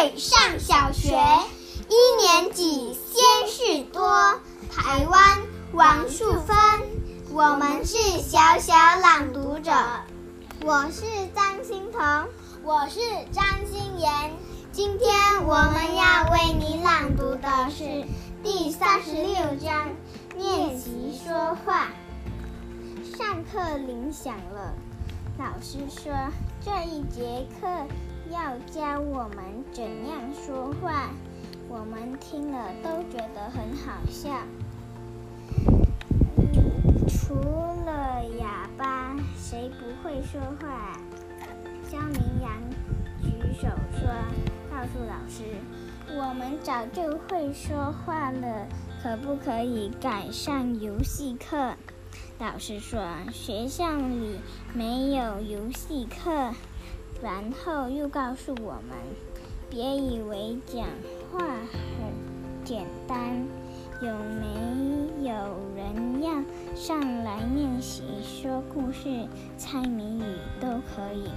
伟上小学一年级先事多，台湾王树芬。我们是小小朗读者，我是张欣彤，我是张欣妍。今天我们要为你朗读的是第三十六章练习说话。上课铃响了，老师说这一节课要教我们怎样说话。我们听了都觉得很好笑。除了哑巴，谁不会说话？肖明阳举手说：“告诉老师，我们早就会说话了，可不可以改上游戏课？”老师说：“学校里没有游戏课。”然后又告诉我们：“别以为讲话很简单，有没有人要上来练习说故事、猜谜语都可以？”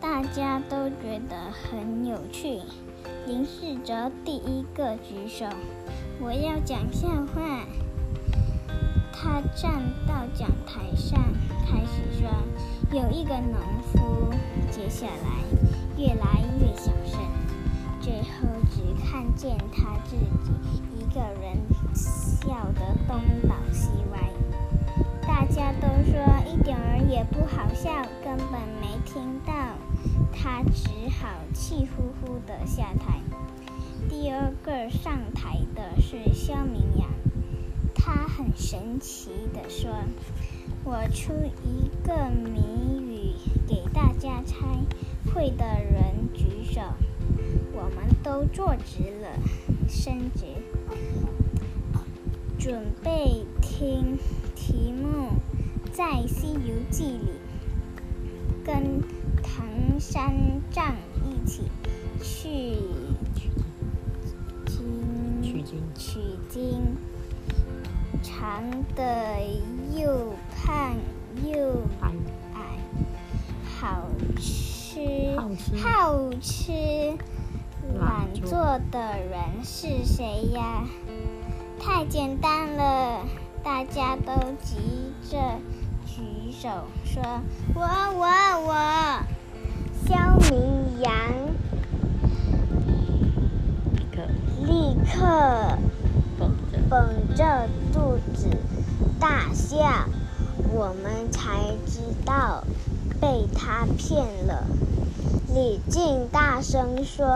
大家都觉得很有趣。林世哲第一个举手：“我要讲笑话。”他站到讲台上，开始说：“有一个农夫。”接下来越来越小声，最后只看见他自己一个人笑得东倒西歪。大家都说一点儿也不好笑，根本没听到。他只好气呼呼地下台。第二个上台的是肖明阳。他很神奇地说：“我出一个谜语给大家猜，会的人举手。”我们都坐直了伸直，准备听题目。在《西游记》里，跟唐三藏一起去取经，取经。长的又胖又矮，好吃。好吃。懒做的人是谁呀？太简单了，大家都急着举手说：“我我我！”肖明阳立刻。绷着肚子大笑，我们才知道被他骗了。李靖大声说：“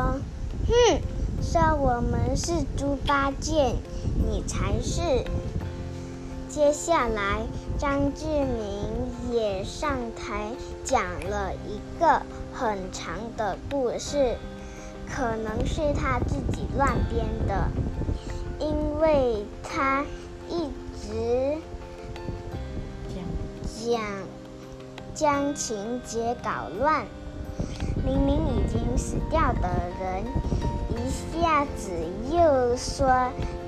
哼，说我们是猪八戒，你才是。”接下来，张志明也上台讲了一个很长的故事，可能是他自己乱编的。因为他一直讲将情节搞乱，明明已经死掉的人，一下子又说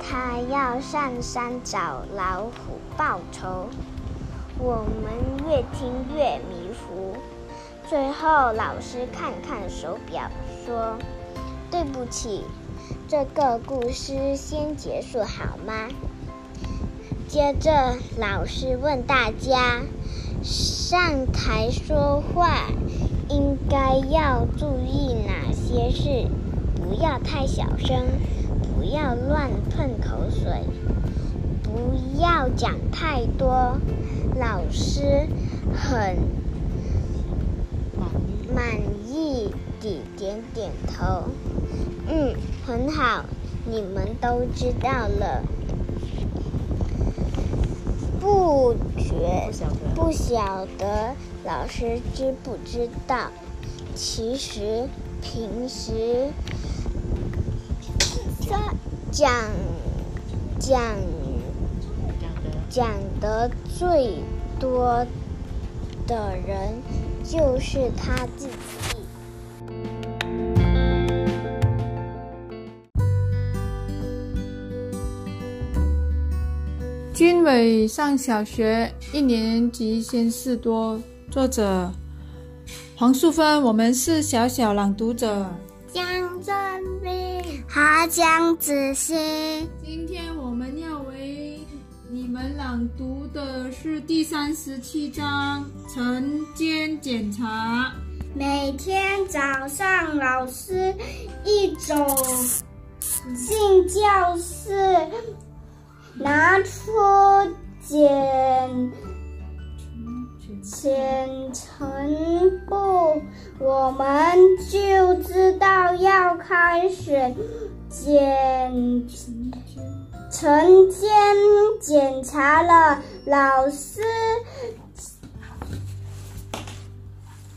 他要上山找老虎报仇，我们越听越迷糊。最后，老师看看手表，说：“对不起。”这个故事先结束好吗？接着，老师问大家：上台说话应该要注意哪些事？不要太小声，不要乱喷口水，不要讲太多。老师很满意地点点头。嗯，很好，你们都知道了。不觉不晓得老师知不知道？其实平时讲讲讲的最多的人就是他自己。君伟上小学一年级，先事多。作者黄素芬。我们是小小朗读者。江正斌、和江子欣。今天我们要为你们朗读的是第三十七章晨间检查。每天早上，老师一走进教室，拿出检检尘布，我们就知道要开始检晨间检查了。老师。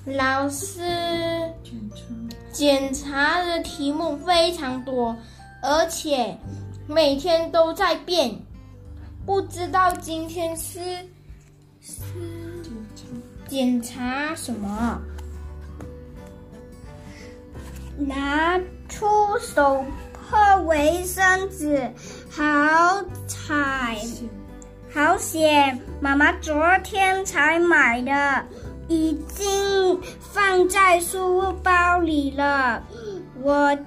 老师检查的题目非常多，而且每天都在变，不知道今天是是检查什么？拿出手帕卫生纸，好彩，好险！妈妈昨天才买的。已经放在书包里了，我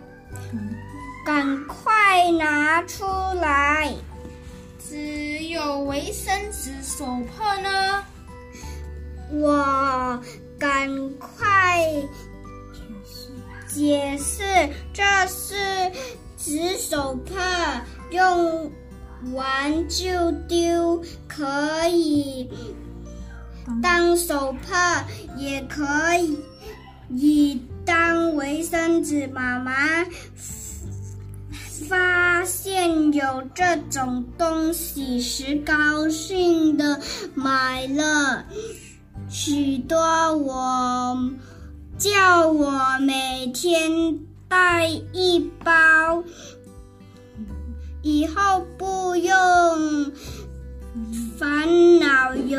赶快拿出来。只有卫生纸手帕呢？我赶快解释，这是纸手帕，用完就丢，可以。当手帕也可以，以当卫生纸。妈妈发现有这种东西时，高兴的买了许多。我叫我每天带一包，以后不用。烦恼，有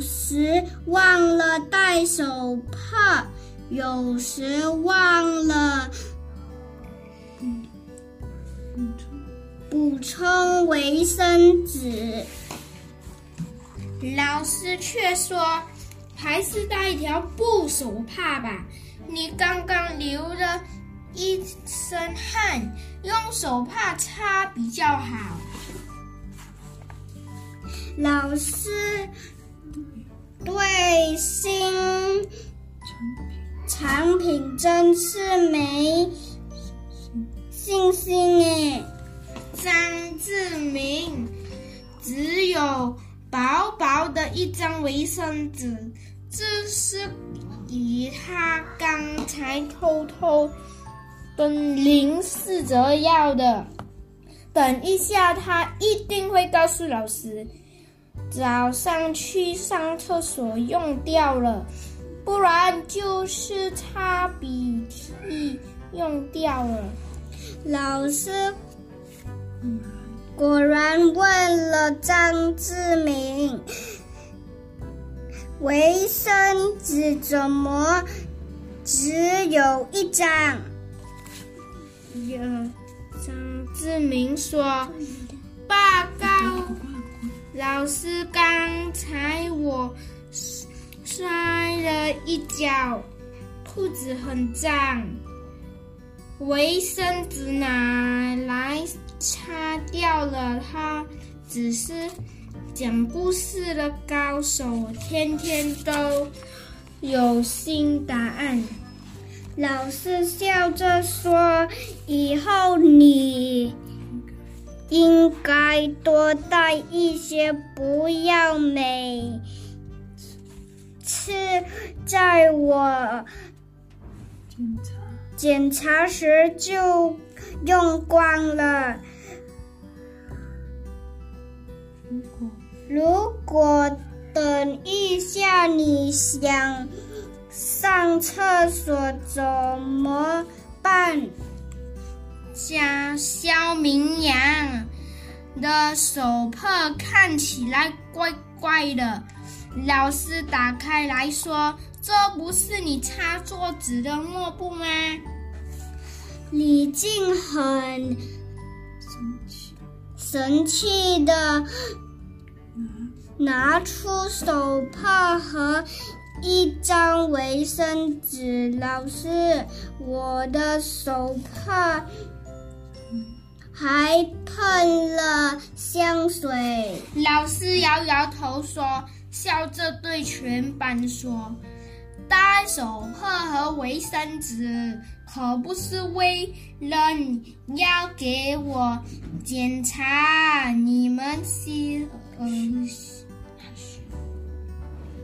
时忘了带手帕，有时忘了补充维生纸。老师却说：“还是带一条布手帕吧，你刚刚流了一身汗，用手帕擦比较好。”老师对新产品真是没信心哎。张志明只有薄薄的一张卫生纸，这是以他刚才偷偷跟林世哲要的。等一下，他一定会告诉老师。早上去上厕所用掉了，不然就是擦鼻涕用掉了。老师果然问了张志明：“卫生纸怎么只有一张？”有张志明说：“报告。”老师，刚才我摔了一跤，裤子很脏，卫生纸拿来擦掉了。他只是讲故事的高手，天天都有新答案。老师笑着说：“以后你……”应该多带一些，不要每次在我检查检查时就用光了。如果等一下你想上厕所怎么办？像肖明阳的手帕看起来怪怪的，老师打开来说：“这不是你擦桌子的抹布吗？”李静很生气，生气的拿出手帕和一张卫生纸。老师，我的手帕还喷了香水。老师摇摇头说，笑着对全班说：“带手帕和卫生纸。”可不是为了要给我检查，你们需呃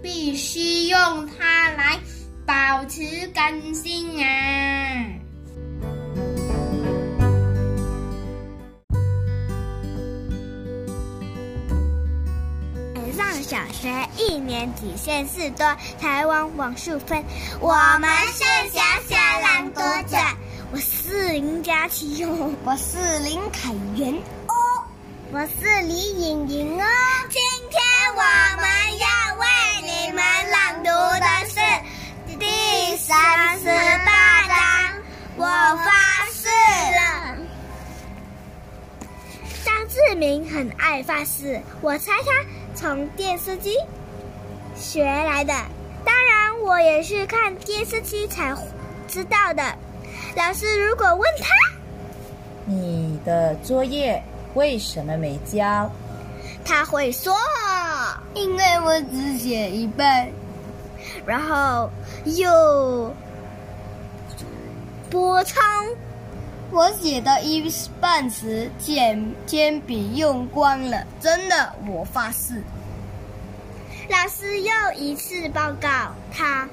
必须用它来保持干净啊！学一年级，先是多台湾网数分，我们是小小朗读者。我是林佳琪哟，我是林凯源哦，我是李颖颖哦。今天我们要为你们朗读的是第三十八章。我发誓了。张志明很爱发誓，我猜他。从电视机学来的，当然我也是看电视机才知道的。老师如果问他，你的作业为什么没交？他会说，因为我只写一半，然后又波长。我写到一半时，铅铅笔用光了，真的，我发誓。老师又一次报告他。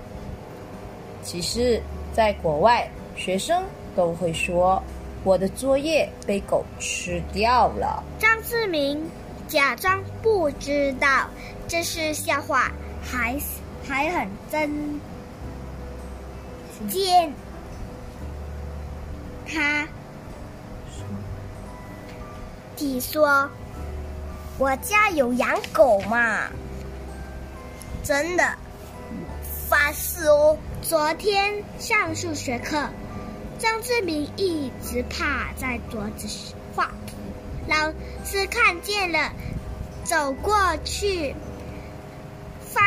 其实，在国外，学生都会说我的作业被狗吃掉了。张志明假装不知道这是笑话，还还很真尖。他，你说，我家有养狗嘛？真的，发誓哦。昨天上数学课，张志明一直趴在桌子画图，老师看见了，走过去，翻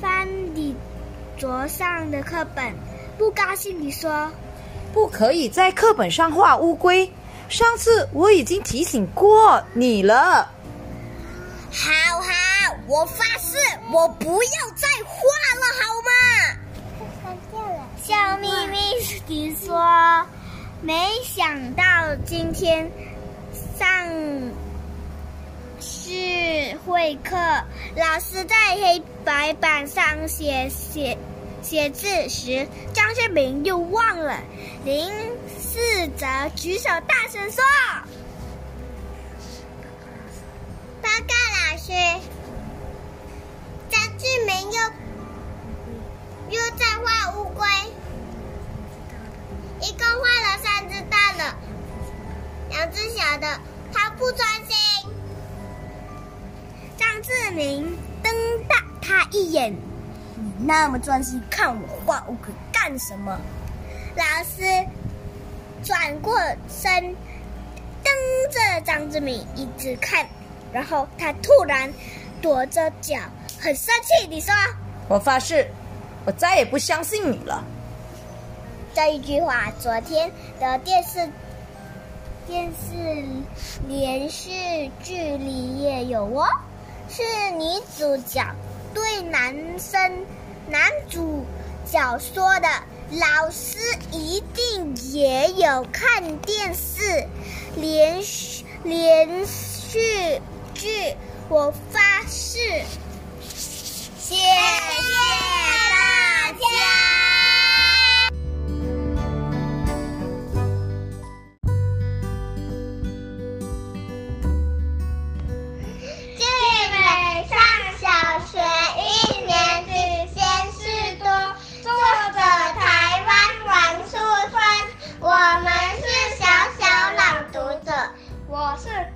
翻你桌上的课本，不高兴地说。不可以在课本上画乌龟。上次我已经提醒过你了。好好，我发誓，我不要再画了，好吗？笑眯眯地说：“没想到今天上是会课，老师在黑白板上写写。”写字时，张志明又忘了。林四则举手大声说：“报告老师，张志明又又在画乌龟，一共画了三只大的，两只小的，他不专心。”张志明瞪大他一眼。你那么专心看我画乌龟干什么？老师转过身，瞪着张志明一直看，然后他突然跺着脚，很生气地说：“我发誓，我再也不相信你了。”这一句话，昨天的电视电视连续剧里也有哦，是女主角。对男生、男主角说的，老师一定也有看电视连续连续剧，我发誓。谢谢大家。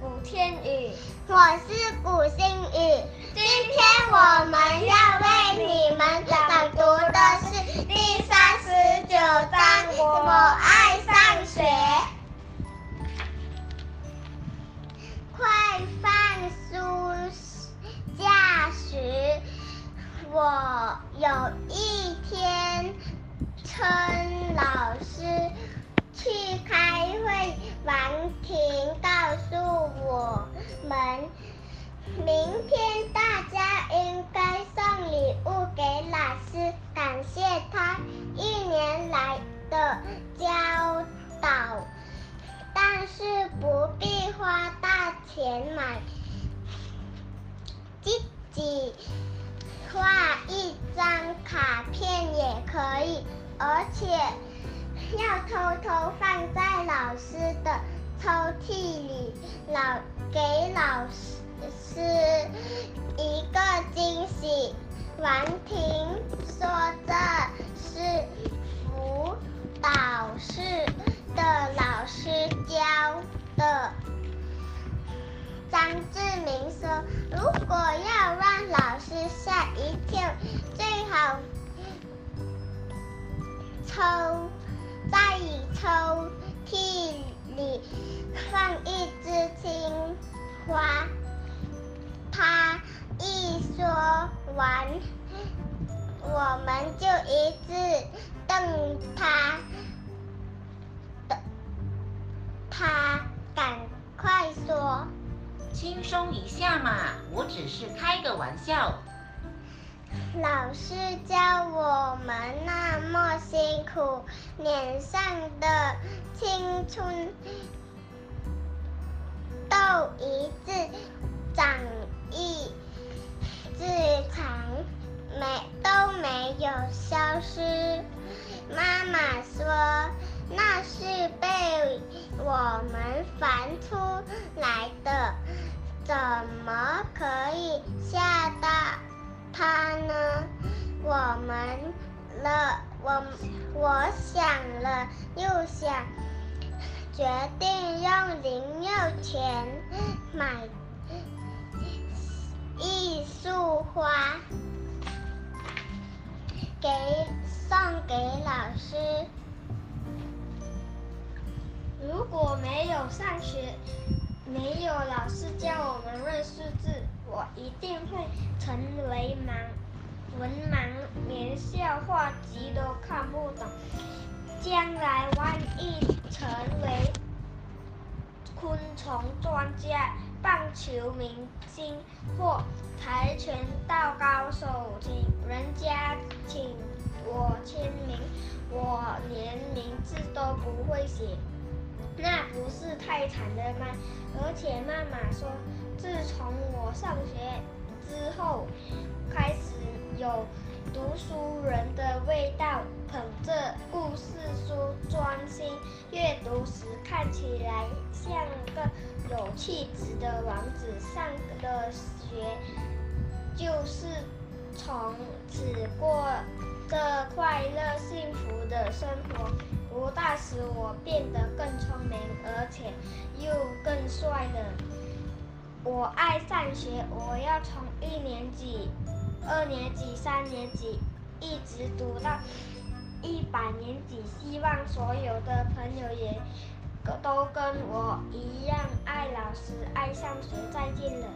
古天宇。我是古星宇。今天我们要为你们朗读的是第三十九章我爱上学。快放暑假时我有一天趁老师去开会王婷告诉我们，明天大家应该送礼物给老师，感谢他一年来的教导，但是不必花大钱买自己画一张卡片也可以，而且要偷偷放在老师的抽屉里，老给老师一个惊喜。王婷说这是辅导室的老师教的。张志明说：“如果要让老师吓一跳，最好抽在抽屉里放一支青蛙。”他一说完，我们就一致瞪他，的他赶快说。轻松一下嘛，我只是开个玩笑。老师教我们那么辛苦，脸上的青春痘一直长一直长，没都没有消失。妈妈说那是被我们烦出来的，怎么可以吓到他呢？我们了，我我想了又想，决定用零用钱买一束花给送给老师。如果没有上学，没有老师教我们认识字，我一定会成为盲文盲，连笑话集都看不懂。将来万一成为昆虫专家、棒球明星或跆拳道高手，请人家请我签名，我连名字都不会写。那不是太惨了吗？而且妈妈说，自从我上学之后，开始有读书人的味道，捧着故事书专心阅读时，看起来像个有气质的王子。上了学，就是从此过着快乐幸福的生活。不但使我变得更聪明，而且又更帅了。我爱上学，我要从一年级、二年级、三年级一直读到一百年级。希望所有的朋友也都跟我一样爱老师、爱上学。再见了。